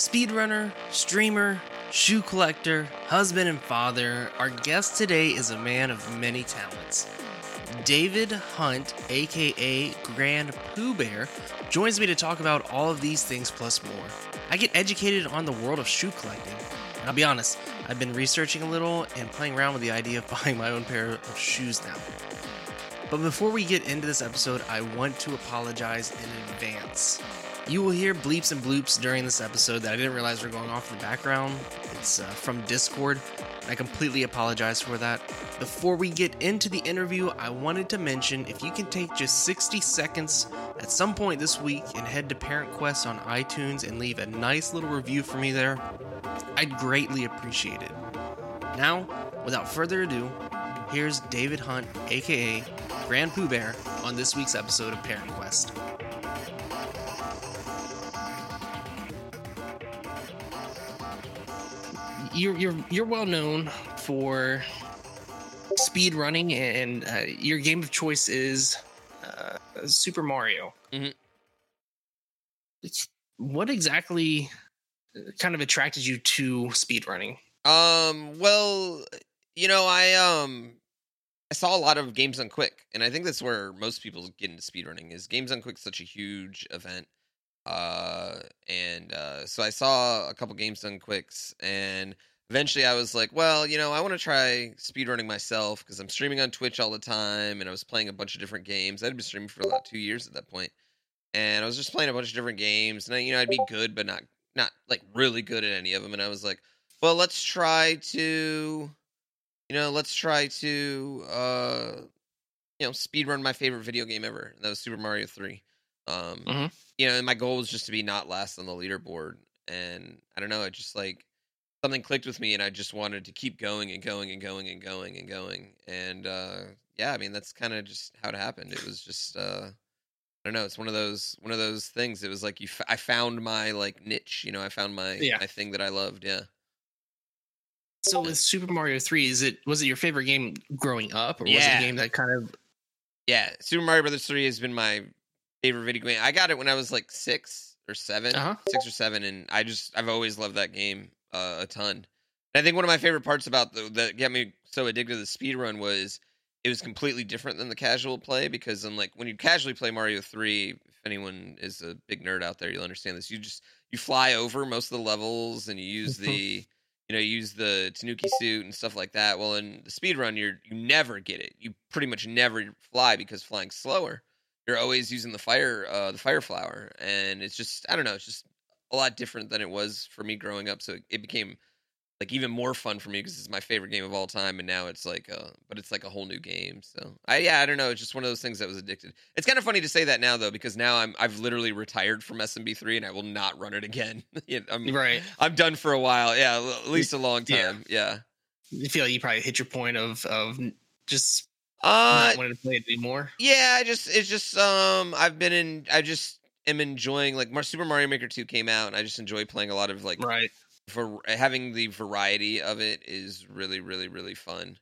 Speedrunner, streamer, shoe collector, husband, and father, our guest today is a man of many talents. David Hunt, aka Grand Pooh Bear, joins me to talk about all of these things plus more. I get educated on the world of shoe collecting. And I'll be honest, I've been researching a little and playing around with the idea of buying my own pair of shoes now. But before we get into this episode, I want to apologize in advance. You will hear bleeps and bloops during this episode that I didn't realize were going off in the background. It's uh, from Discord. I completely apologize for that. Before we get into the interview, I wanted to mention if you can take just 60 seconds at some point this week and head to Parent Quest on iTunes and leave a nice little review for me there, I'd greatly appreciate it. Now, without further ado, here's David Hunt, aka GrandPOOBear, on this week's episode of Parent Quest. You're you're you're well known for speed running, and uh, your game of choice is uh, Super Mario. Mhm. What exactly uh, kind of attracted you to speed running? Um, well, you know, I um I saw a lot of Games Done Quick, and I think that's where most people get into speedrunning is Games Done Quick such a huge event. Uh and uh so I saw a couple Games Done Quicks and eventually I was like, well, you know, I want to try speedrunning myself because I'm streaming on Twitch all the time and I was playing a bunch of different games. I'd been streaming for about 2 years at that point. And I was just playing a bunch of different games and I, you know, I'd be good but not not like really good at any of them and I was like well let's try to you know let's try to uh you know speed run my favorite video game ever and that was super mario 3 um Mhm. you know and my goal was just to be not last on the leaderboard and i don't know it just like something clicked with me and i just wanted to keep going and going and going and going and going and uh yeah i mean that's kind of just how it happened it was just uh I don't know. It's one of those one of those things. It was like you. F- I found my like niche. You know, I found my Yeah. my thing that I loved. Yeah. So with Super Mario Three, is it was it your favorite game growing up, or was it a game that kind of Yeah, Super Mario Brothers 3 has been my favorite video game. I got it when I was like 6 or 7, Uh-huh. 6 or 7 and I just I've always loved that game uh, a ton. And I think one of my favorite parts about the that got me so addicted to the speed run was it was completely different than the casual play because I'm like when you casually play Mario 3, if anyone is a big nerd out there, you'll understand this. You just you fly over most of the levels and you use the you know, you use the Tanuki suit and stuff like that. Well, in the speed run, you're you never get it. You pretty much never fly because flying's slower. You're always using the fire, uh, the fire flower, and it's just I don't know. It's just a lot different than it was for me growing up. So it became like even more fun for me because it's my favorite game of all time, and now it's like, uh, but it's like a whole new game. So I yeah, I don't know. It's just one of those things that was addicted. It's kind of funny to say that now though, because now I'm I've literally retired from SMB three, and I will not run it again. I'm, right? I'm done for a while. Yeah, at least a long Yeah. time. Yeah. You feel like you probably hit your point of of just Uh not wanting to play it anymore. yeah, I just it's just um I've been in I just am enjoying like Super Mario Maker 2 came out and I just enjoy playing a lot of like Right. for having the variety of it is really really really fun.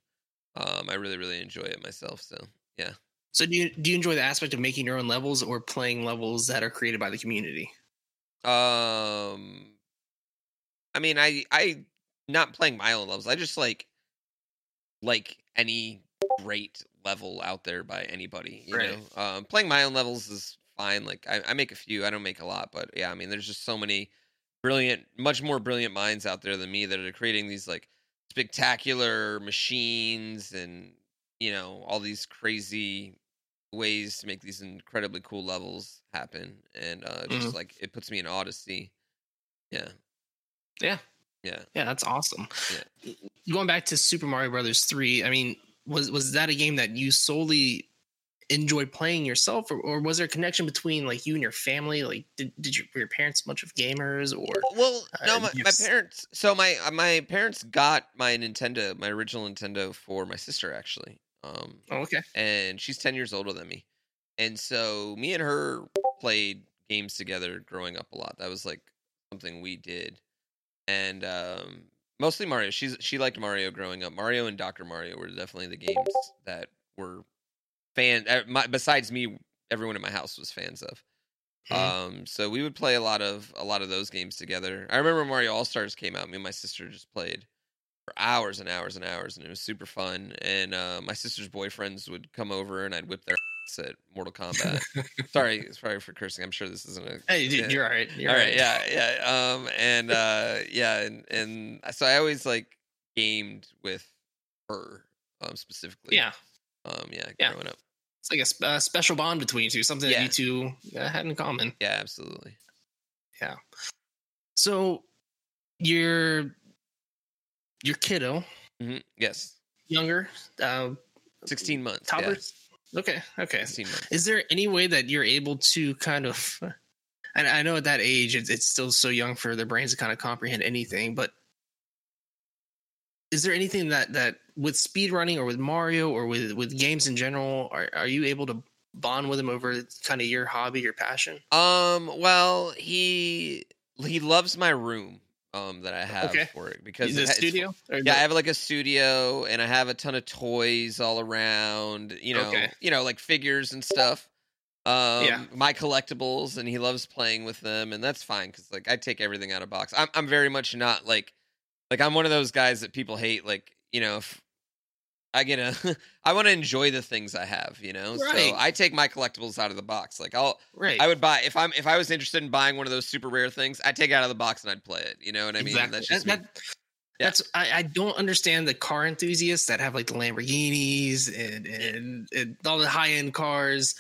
Um I really really enjoy it myself, so yeah. So do you do you enjoy the aspect of making your own levels or playing levels that are created by the community? Um I mean, I I not playing my own levels. I just like like any great level out there by anybody, you Right. know. Um playing my own levels is fine. Like I, I make a few. I don't make a lot, but yeah, I mean there's just so many brilliant much more brilliant minds out there than me that are creating these like spectacular machines and you know, all these crazy ways to make these incredibly cool levels happen and uh just Mhm. like it puts me in odyssey yeah Yeah. yeah Yeah, that's awesome. Going back to Super Mario Brothers 3, I mean, was was that a game that you solely enjoyed playing yourself or, or was there a connection between like you and your family? Like did, did your, were your parents much of gamers or well no Uh, my, my parents so my uh, my parents got my nintendo my original nintendo for my sister actually um Oh, okay. and she's 10 years older than me and so me and her played games together growing up a lot that was like something we did and um mostly mario she's she liked mario growing up mario and dr mario were definitely the games that were fan uh, my, besides me everyone in my house was fans of. Um, so we would play a lot of a lot of those games together. I remember Mario All Stars came out. Me and my sister just played for hours and hours and hours, and it was super fun. And uh, my sister's boyfriends would come over, and I'd whip their ass at Mortal Kombat. sorry, sorry for cursing. I'm sure this isn't a Hey, dude, Yeah. you're all right. You're all all right, yeah, yeah. Um, and uh, yeah, and and so I always like gamed with her, um, specifically. Yeah, Um, yeah, Yeah. growing up. It's like a uh, special bond between you two, something Yeah. that you two uh, had in common. Yeah, absolutely. Yeah. So your your kiddo, hmm Yes, younger, uh, sixteen months. Yeah. Okay, okay. Is there any way that you're able to kind of? And I know at that age, it's, it's still so young for their brains to kind of comprehend anything. But is there anything that that with speed running or with Mario or with with games in general, are are you able to bond with him over kind of your hobby, your passion? Um, well, he he loves my room um that I have Okay. for it because the it studio? Yeah, I have like a studio and I have a ton of toys all around, you know, Okay. you know, like figures and stuff. Um Yeah. my collectibles and he loves playing with them and that's fine cuz like I take everything out of box. I'm I'm very much not like like I'm one of those guys that people hate like, you know, if I get a I want to enjoy the things I have, you know. Right. So I take my collectibles out of the box. Like I'll right. I would buy if I'm if I was interested in buying one of those super rare things, I'd take it out of the box and I'd play it. You know what I mean? exactly. That's just That- that- Yeah. That's I, I don't understand the car enthusiasts that have like the Lamborghinis and and, and all the high end cars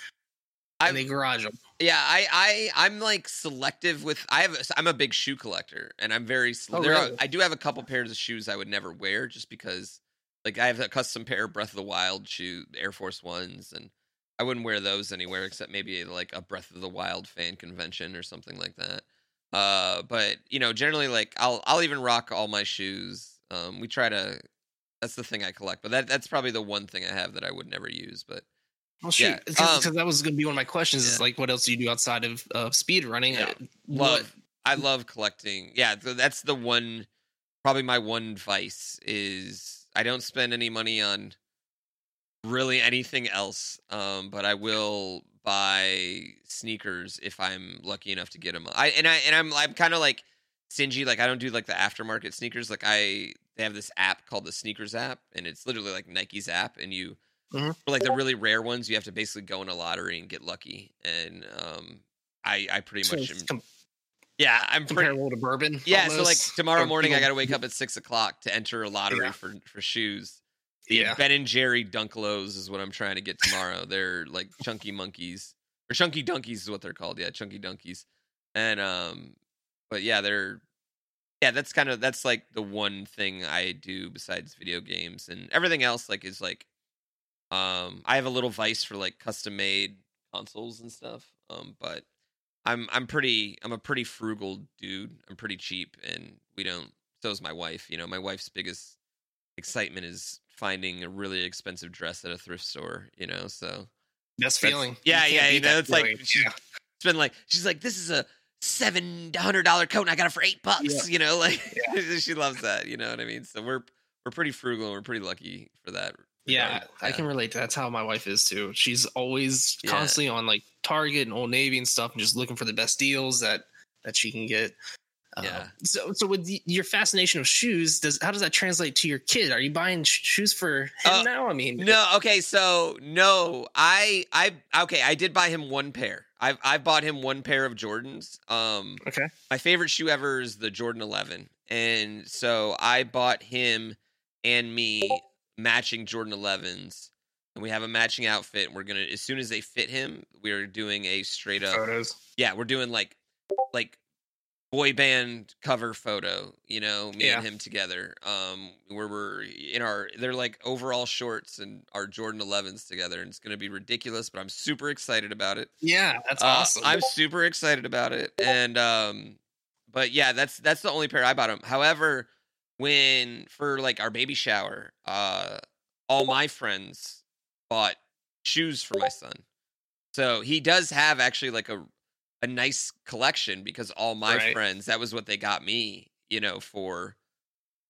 and they garage them. Yeah, I, I, I'm like selective with. I have. I'm a big shoe collector, and I'm very. Oh, there are. I do have a couple pairs of shoes I would never wear, just because. Like I have a custom pair of Breath of the Wild shoe, Air Force Ones, and I wouldn't wear those anywhere except maybe like a Breath of the Wild fan convention or something like that. Uh, but you know, generally, like I'll I'll even rock all my shoes. Um, we try to. That's the thing I collect, but that that's probably the one thing I have that I would never use. But Well, shoot, Yeah, because um, that was going to be one of my questions. Is like, what else do you do outside of uh, speed running? Yeah. Uh, love I love collecting. Yeah, th- that's the one probably my one vice is I don't spend any money on really anything else. Um but I will buy sneakers if I'm lucky enough to get them. I and I and I'm I'm kind of like stingy like I don't do like the aftermarket sneakers like I they have this app called the sneakers app and it's literally like Nike's app and you Mhm. for like the really rare ones you have to basically go in a lottery and get lucky and um I I pretty much am, com- yeah, I'm pretty. comparable to bourbon. Yeah, so like tomorrow morning, I got to wake up at six o'clock to enter a lottery Yeah. for for shoes. The Yeah, Ben and Jerry Dunk Lows is what I'm trying to get tomorrow. they're like chunky monkeys or chunky donkeys is what they're called. Yeah, chunky donkeys. And um, but yeah, they're yeah. That's kind of that's like the one thing I do besides video games and everything else. Like is like um, I have a little vice for like custom made consoles and stuff. Um, but I'm I'm pretty I'm a pretty frugal dude. I'm pretty cheap, and we don't. So is my wife. You know, my wife's biggest excitement is finding a really expensive dress at a thrift store. You know, so best that's- feeling. yeah, can't yeah, you know, it's like- yeah. it's been like she's like this is a seven hundred dollar coat, and I got it for eight bucks. Yeah. You know, like she loves that. You know what I mean? So we're we're pretty frugal, and we're pretty lucky for that. Yeah, regard. I can relate. That's how my wife is too. She's always Yeah. constantly on like Target and Old Navy and stuff, and just looking for the best deals that that she can get. Uh, Yeah. So, so with the, your fascination of shoes, does how does that translate to your kid? Are you buying sh- shoes for him Uh, now? I mean, No, okay, so no, I I okay, I did buy him one pair. I've I've bought him one pair of Jordans. Um Okay. my favorite shoe ever is the Jordan 11. And so I bought him and me matching Jordan 11s. And we have a matching outfit. We're going to as soon as they fit him, we're doing a straight up photos. Yeah, we're doing like like boy band cover photo, you know, me and him together. Um where we're in our they're like overall shorts and our Jordan 11s together and it's going to be ridiculous, but I'm super excited about it. Yeah, that's Uh, awesome. I'm super excited about it, and um, but yeah, that's that's the only pair I bought him. However, when for like our baby shower, uh, all my friends bought shoes for my son, so he does have actually like a a nice collection because all my Right. friends that was what they got me, you know, for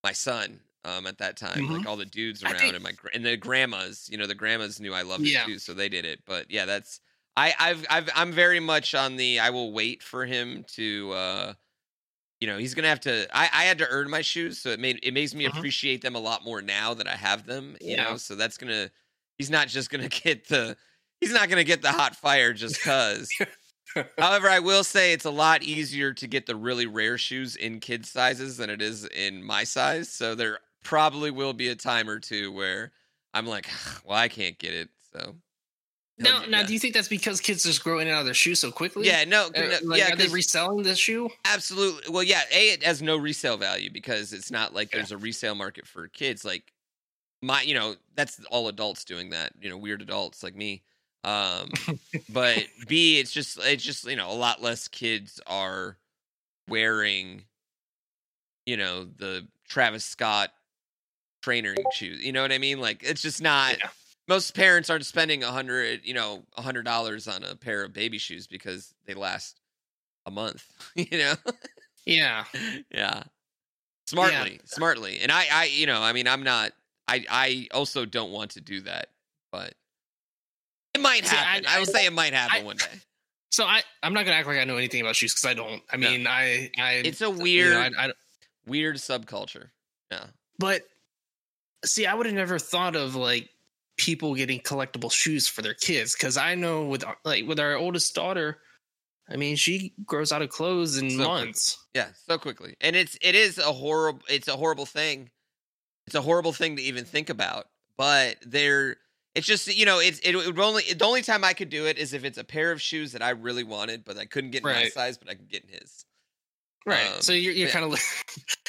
my son. Um, at that time, Mhm. like all the dudes around think- and my and the grandmas, you know, the grandmas knew I loved Yeah. it too, so they did it. But yeah, that's I, I've, I've, I'm very much on the. I will wait for him to. uh You know, he's gonna have to. I, I had to earn my shoes, so it made it makes me Mhm. appreciate them a lot more now that I have them. You Yeah. know, so that's gonna. He's not just gonna get the. He's not gonna get the hot fire just cause. However, I will say it's a lot easier to get the really rare shoes in kid sizes than it is in my size. So there probably will be a time or two where I'm like, well, I can't get it. So Now, now, yeah. do you think that's because kids just grow in and out of their shoes so quickly? yeah, no, Uh, no like, yeah, are they reselling the shoe? absolutely. Well, yeah, a it has no resale value because it's not like Yeah. there's a resale market for kids. Like my, you know, that's all adults doing that. You know, weird adults like me. Um, but B, it's just it's just you know a lot less kids are wearing, you know, the Travis Scott trainer shoes. You know what I mean? Like it's just not. Yeah. Most parents aren't spending a hundred, you know, a hundred dollars on a pair of baby shoes because they last a month. You know? Yeah. yeah. Smartly, smartly. And I, I, you know, I mean, I'm not. I, I also don't want to do that, but it might See, I- happen. I, I- will say it might happen one day. So I, I'm not gonna act like I know anything about shoes because I don't. I No. mean, I, I. It's a you weird, know, I, I, weird subculture. Yeah. but see, I would have never thought of like people getting collectible shoes for their kids because I know with our- like with our oldest daughter, I mean, she grows out of clothes in So quickly. months. Yeah, so quickly. And it's it is a horrible it's a horrible thing. It's a horrible thing to even think about. But there it's just you know, it's it, would only the only time I could do it is if it's a pair of shoes that I really wanted, but I couldn't get in my size, but I could get in his. Right. Um, so you're, you're yeah. kind of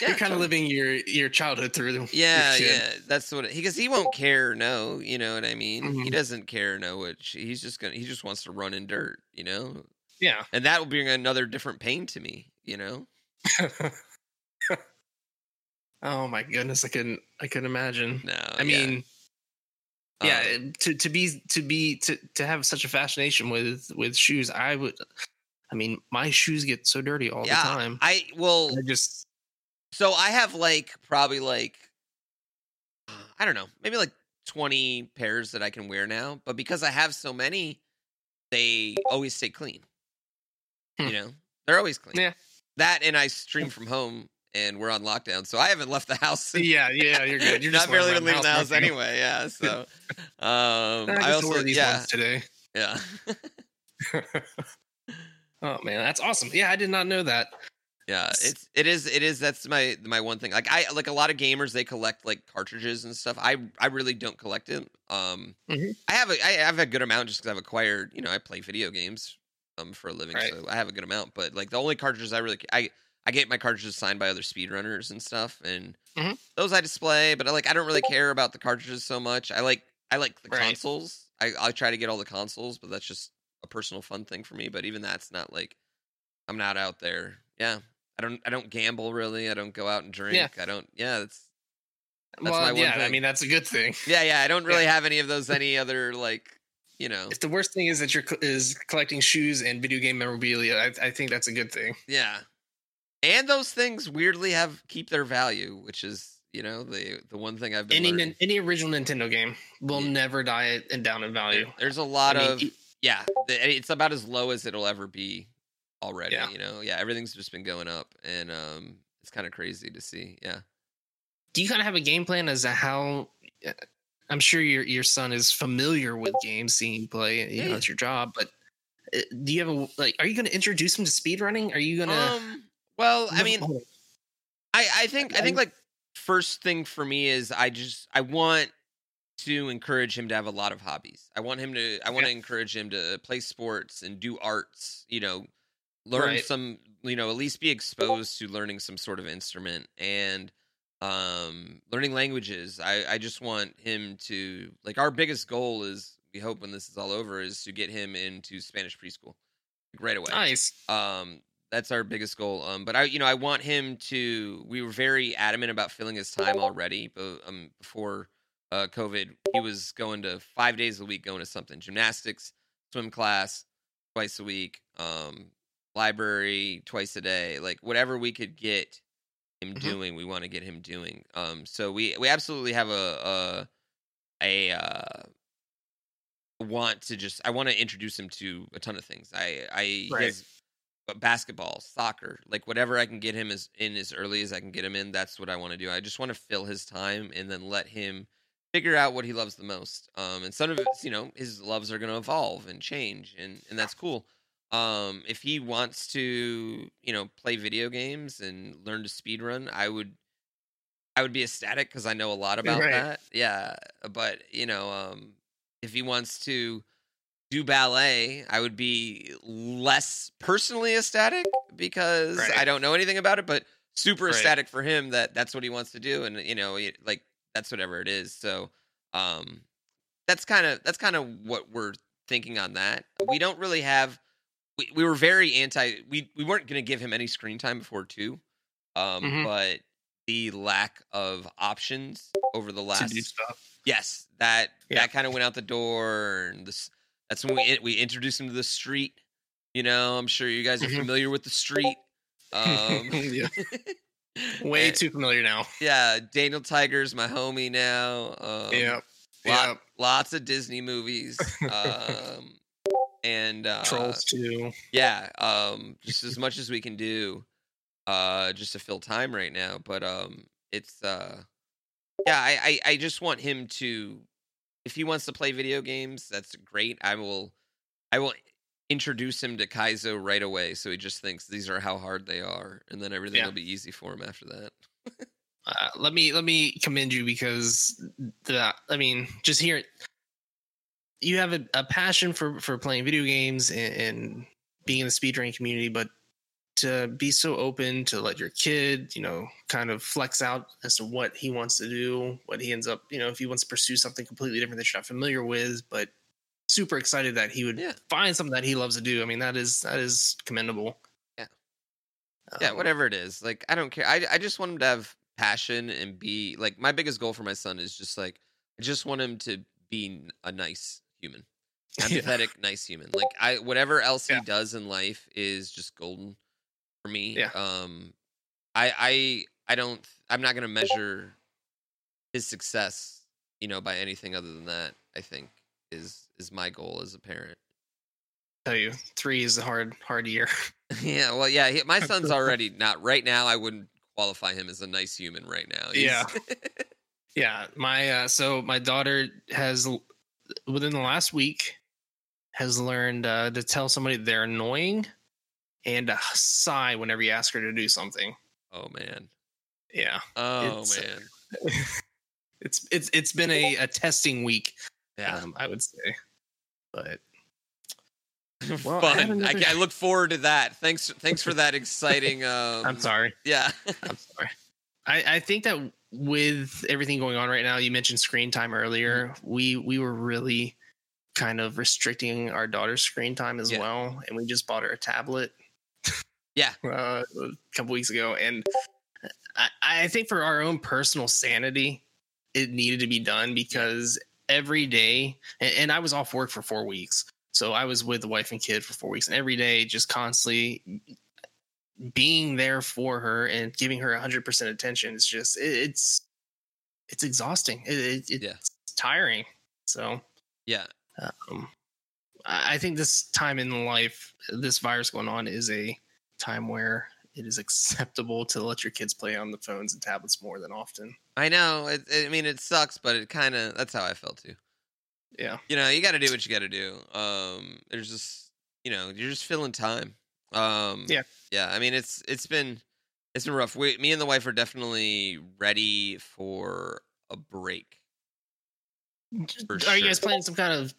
Yeah, you're kind of living your your childhood through. Yeah, yeah, that's what he because he won't care. No, you know what I mean. He Mhm. doesn't care. No, which he's just gonna. He just wants to run in dirt. You know, Yeah. and that will bring another different pain to me. You know. oh my goodness, I couldn't I couldn't imagine. No, I mean, yeah, Um, to to be to be to to have such a fascination with with shoes, I would. I mean, my shoes get so dirty all yeah. the time. I will I just So I have like probably like I don't know, maybe like 20 pairs that I can wear now, but because I have so many, they always stay clean. Hmm. You know? They're always clean. Yeah. That and I stream from home and we're on lockdown, so I haven't left the house. yeah, yeah, you're good. You're not barely even leaving the house anyway, yeah. So um I, I, also wear these yeah, ones today. yeah. oh man, that's awesome. Yeah, I did not know that. Yeah, it's it is it is that's my my one thing. Like I like a lot of gamers they collect like cartridges and stuff. I I really don't collect it. Um Mhm. I have a I have a good amount just cuz I've acquired, you know, I play video games um for a living, Right. so I have a good amount, but like the only cartridges I really I I get my cartridges signed by other speedrunners and stuff and Mhm. those I display, but I like I don't really care about the cartridges so much. I like I like the Right. consoles. I I try to get all the consoles, but that's just a personal fun thing for me, but even that's not like I'm not out there. Yeah. I don't I don't gamble really. I don't go out and drink. I don't yeah, that's That's well, my one yeah, I mean that's a good thing. yeah, yeah, I don't really have any of those any other like, you know. If the worst thing is that you're is collecting shoes and video game memorabilia, I, I think that's a good thing. Yeah. And those things weirdly have keep their value, which is, you know, the the one thing I've been Any learning. any original Nintendo game will Yeah. never die and down in value. There- There's a lot I mean, of yeah, it's about as low as it'll ever be already, Yeah. you know. Yeah, everything's just been going up and um it's kind of crazy to see. Yeah. do you kind of have a game plan as to how? uh, I'm sure your your son is familiar with games, seeing play. You know, it's your job. But uh, do you have a like? Are you going to introduce him to speedrunning? Are you going to? Um well, I mean, I I think I think like first thing for me is I just I want to encourage him to have a lot of hobbies. I want him to I want to encourage him to play sports and do arts, you know, learn Right. some, you know, at least be exposed to learning some sort of instrument and um learning languages. I I just want him to like our biggest goal is we hope when this is all over is to get him into Spanish preschool like, right away nice. um that's our biggest goal um but i you know i want him to we were very adamant about filling his time already but um before uh covid he was going to five days a week going to something gymnastics swim class twice a week um library twice a day like whatever we could get him Mhm. doing we want to get him doing um so we we absolutely have a a a uh want to just I want to introduce him to a ton of things. I I Right. uh, basketball, soccer, like whatever I can get him as in as early as I can get him in. That's what I want to do. I just want to fill his time and then let him figure out what he loves the most. Um, and some of it's you know his loves are going to evolve and change, and and that's cool. Um, if he wants to you know play video games and learn to speed run, I would. I would be ecstatic because I know a lot about Right. that. Yeah, but you know, um, if he wants to do ballet, I would be less personally ecstatic because Right. I don't know anything about it, but super Right. ecstatic for him that that's what he wants to do, and you know, like that's whatever it is. So, um, that's kind of that's kind of what we're thinking on that. We don't really have. We, we were very anti. We we weren't going to give him any screen time before two, um, Mhm. but the lack of options over the last. Yes, that Yeah. that kind of went out the door, and this that's when we we introduced him to the street. You know, I'm sure you guys are Mhm. familiar with the street. Um, Yeah. Way and- too familiar now. yeah, Daniel Tiger's my homie now. Um, yeah. lot- Yeah. lots of Disney movies. Um, and uh, Trolls too. yeah, um, just as much as we can do, uh, just to fill time right now. But um, it's uh, yeah, I, I I just want him to, if he wants to play video games, that's great. I will, I will introduce him to Kaizo right away, so he just thinks these are how hard they are, and then everything Yeah. will be easy for him after that. Uh, let me let me commend you because the I mean, just hear it. You have a, a passion for for playing video games and, and being in the speedrunning community, but to be so open to let your kid, you know, kind of flex out as to what he wants to do, what he ends up, you know, if he wants to pursue something completely different that you're not familiar with, but super excited that he would Yeah. find something that he loves to do. I mean, that is that is commendable. Yeah. Yeah, Um, whatever it is. Like I don't care. I I just want him to have passion and be like my biggest goal for my son is just like I just want him to be a nice human. Yeah. Empathetic, nice human. Like I whatever else Yeah. he does in life is just golden for me. Yeah. Um I I I don't I'm not going to measure his success, you know, by anything other than that. I think is is my goal as a parent. tell you, three is a hard hard year. Yeah, well, yeah. He, my son's already not right now. I wouldn't qualify him as a nice human right now. Yeah. Yeah, my uh, so my daughter has within the last week has learned uh, to tell somebody they're annoying and to sigh whenever you ask her to do something. oh man. Yeah, Oh It's, man. it's it's it's been a, a testing week, Yeah. um, I would say, but well, I Fun. I, another- I look forward to that. Thanks. Thanks for that exciting. Um, I'm sorry. Yeah. I'm sorry. I, I think that with everything going on right now, you mentioned screen time earlier. Mm-hmm. We we were really kind of restricting our daughter's screen time as Yeah. well, and we just bought her a tablet. Yeah. uh, a couple weeks ago, and I, I think for our own personal sanity, it needed to be done because every day, and, and I was off work for four weeks, so I was with the wife and kid for four weeks, and every day just constantly being there for her and giving her 100% attention is just it, it's it's exhausting it, it, it's Yeah. tiring so Yeah. um, I I think this time in life, this virus going on, is a time where it is acceptable to let your kids play on the phones and tablets more than often. I know. It, it- I mean, it sucks, but it kind of that's how I felt too. Yeah, You know, you got to do what you got to do. Um, there's just you know, you're just filling time. Um, Yeah. Yeah. I mean, it's it's been it's been rough. We, me and the wife are definitely ready for a break. For are you guys sure. planning some kind of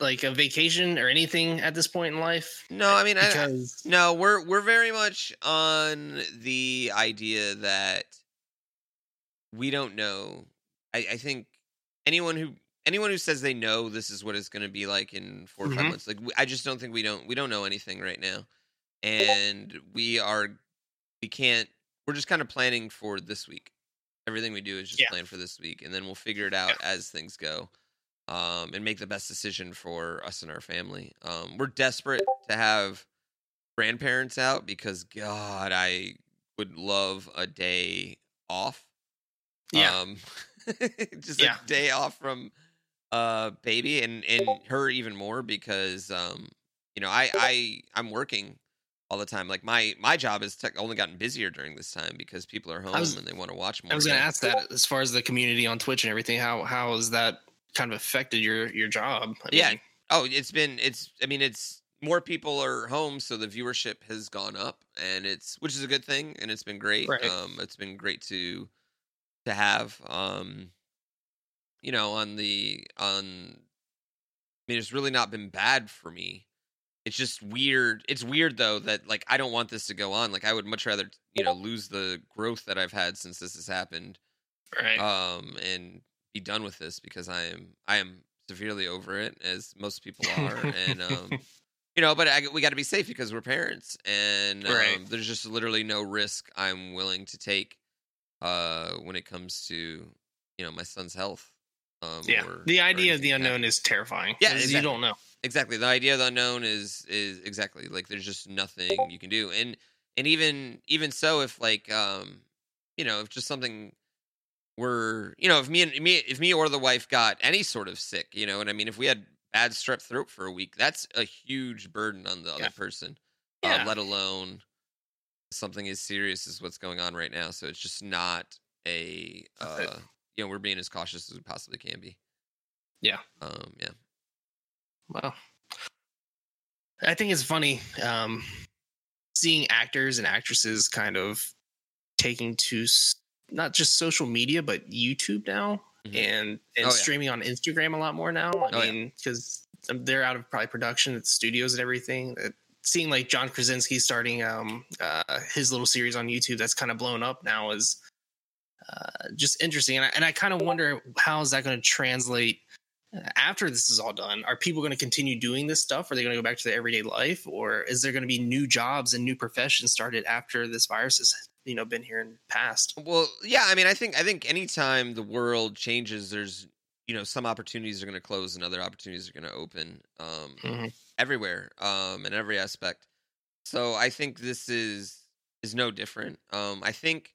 like a vacation or anything at this point in life? No, I mean, I, Because No, we're we're very much on the idea that we don't know. I, I think anyone who anyone who says they know this is what it's going to be like in 4 or five mm-hmm. months, like we, I just don't think we don't we don't know anything right now, and we are we can't. We're just kind of planning for this week. Everything we do is just Yeah. plan for this week, and then we'll figure it out as things go, um, and make the best decision for us and our family. Um, we're desperate to have grandparents out because God, I would love a day off. yeah, Um, just Yeah. a day off from uh baby and and her even more because um you know I I I'm working all the time. Like my my job has tech only gotten busier during this time because people are home was- and they want to watch more. I was going to ask that as far as the community on Twitch and everything. How how is that kind of affected your your job? I Yeah. mean, Oh, it's been it's I mean it's more people are home so the viewership has gone up and it's which is a good thing and it's been great. Right. Um it's been great to to have um you know on the on I mean it's really not been bad for me. It's just weird. It's weird though that like I don't want this to go on. Like I would much rather, you know, lose the growth that I've had since this has happened right. um and be done with this because I am I am severely over it as most people are and um you know but I, we got to be safe because we're parents and um, Right. there's just literally no risk I'm willing to take uh when it comes to you know my son's health um yeah. or- The idea of the unknown is terrifying. Yeah, exactly. you don't know. exactly the idea of the unknown is is exactly like there's just nothing you can do and and even even so if like um you know if just something were you know if me and me if me or the wife got any sort of sick you know and i mean if we had bad strep throat for a week that's a huge burden on the Yeah. other person Yeah. uh, let alone something as serious as what's going on right now so it's just not a uh you know we're being as cautious as we possibly can be Yeah. um yeah Well, I think it's funny um, seeing actors and actresses kind of taking to not just social media but YouTube now Mhm. and and Oh, yeah. streaming on Instagram a lot more now. I Oh, mean, because they're out of probably production at studios and everything. It, seeing like John Krasinski starting um, uh, his little series on YouTube that's kind of blown up now is uh, just interesting, and I, and I kind of wonder how is that going to translate after this is all done, are people going to continue doing this stuff? Are they going to go back to their everyday life, or is there going to be new jobs and new professions started after this virus has you know been here in the past? Well, yeah, I mean, I think I think anytime the world changes, there's you know some opportunities are going to close and other opportunities are going to open um, Mhm. everywhere um, in every aspect. So I think this is is no different. Um, I think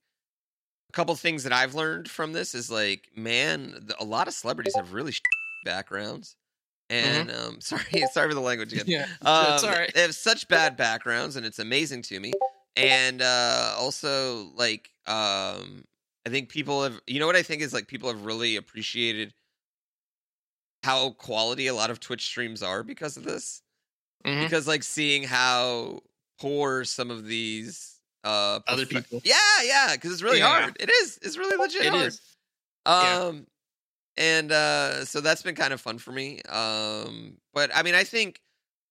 a couple things that I've learned from this is like, man, the, a lot of celebrities have really backgrounds, and um, sorry, sorry for the language again. Yeah, Um, that's all right. They have such bad backgrounds, and it's amazing to me. And uh, also, like, um, I think people have, you know, what I think is like people have really appreciated how quality a lot of Twitch streams are because of this. Mhm. Because, like, seeing how poor some of these uh Other people. yeah, yeah, because it's really Yeah. hard. It is. It's really legit It hard. is. Yeah. Um, and uh, so that's been kind of fun for me. Um, but I mean, I think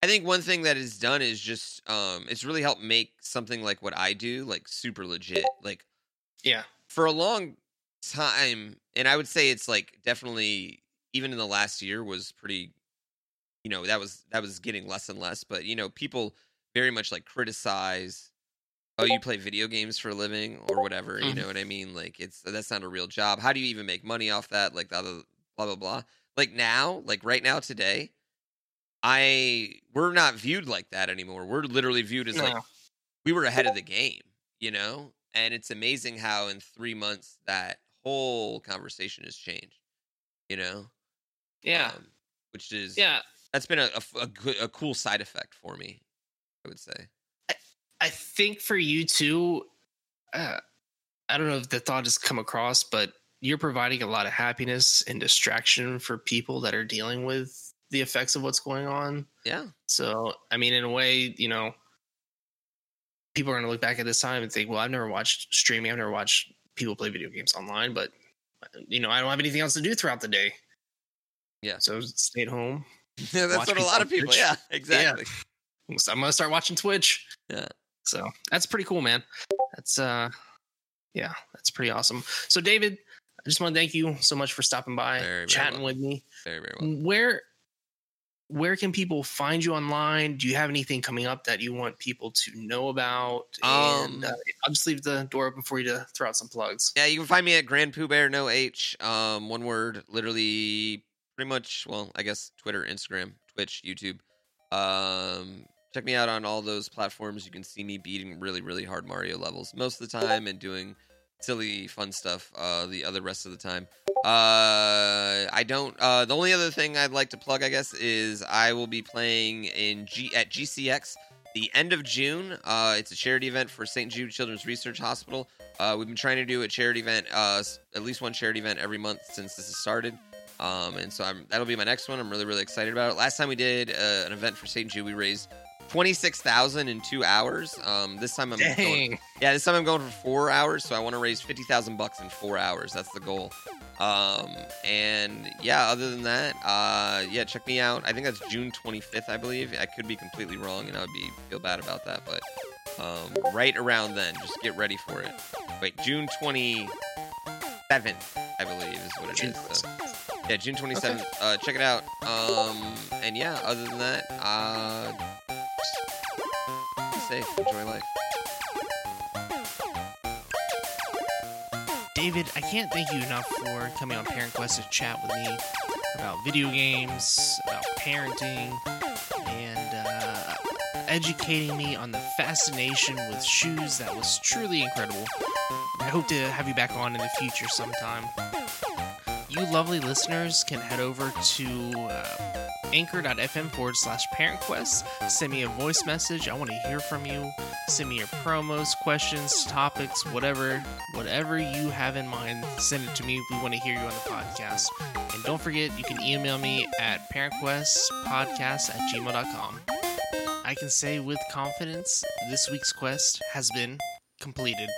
I think one thing that is done is just um, it's really helped make something like what I do like super legit. Like Yeah. for a long time, and I would say it's like definitely even in the last year was pretty. You know that was that was getting less and less, but you know people very much like criticize oh you play video games for a living or whatever you Mhm. know what i mean like it's that's not a real job how do you even make money off that like the other blah blah blah like now like right now today i we're not viewed like that anymore. We're literally viewed as like we were ahead of the game you know? And it's amazing how in three months that whole conversation has changed you know? Yeah. um, which is yeah. that's been a, a a good a cool side effect for me i would say. I think for you too, uh, I don't know if the thought has come across, but you're providing a lot of happiness and distraction for people that are dealing with the effects of what's going on. yeah So, I mean, in a way, you know, people are going to look back at this time and think, well, I've never watched streaming. I've never watched people play video games online, but, you know, I don't have anything else to do throughout the day. Yeah. So stay at home. Yeah, that's what a lot of people. Twitch. Yeah, exactly. So I'm going to start watching Twitch. Yeah. So that's pretty cool, man. That's, uh, yeah, that's pretty awesome. So, David, I just want to thank you so much for stopping by, Very, very chatting welcome. with me. Very, very well. Where where can people find you online? Do you have anything coming up that you want people to know about? Um, And uh, I'll just leave the door open for you to throw out some plugs. Yeah, you can find me at GrandPOOBear, no H, um, one word, literally, pretty much. Well, I guess Twitter, Instagram, Twitch, YouTube. Um, check me out on all those platforms. You can see me beating really, really hard Mario levels most of the time, and doing silly, fun stuff uh, the other rest of the time. Uh, I don't. Uh, the only other thing I'd like to plug, I guess, is I will be playing in G at GCX the end of June. Uh, it's a charity event for St. Jude Children's Research Hospital. Uh, we've been trying to do a charity event, uh, at least one charity event every month since this has started. Um, and so I'm, that'll be my next one. I'm really, really excited about it. Last time we did uh, an event for St. Jude, we raised twenty six thousand in two hours. Um, this time I'm going, yeah, this time I'm going for four hours, so I want to raise fifty thousand bucks in four hours. That's the goal. Um, and yeah, other than that, uh, yeah, check me out. I think that's June 25th, I believe. I could be completely wrong, and I would be feel bad about that, but um, right around then, just get ready for it. Wait, June 27th, I believe, is what it June is. So. Yeah, June 27th. Uh, check it out. Um, and yeah, other than that, uh, safe, enjoy life. David, I can't thank you enough for coming on Parent Quest to chat with me about video games, about parenting, and uh, educating me on the fascination with shoes. That was truly incredible. I hope to have you back on in the future sometime. You lovely listeners can head over to uh, anchor.fm forward slash parentquest. Send me a voice message. I want to hear from you. Send me your promos, questions, topics, whatever, whatever you have in mind. Send it to me. We want to hear you on the podcast. And don't forget, you can email me at parentquestpodcast at gmail.com. I can say with confidence, this week's quest has been completed.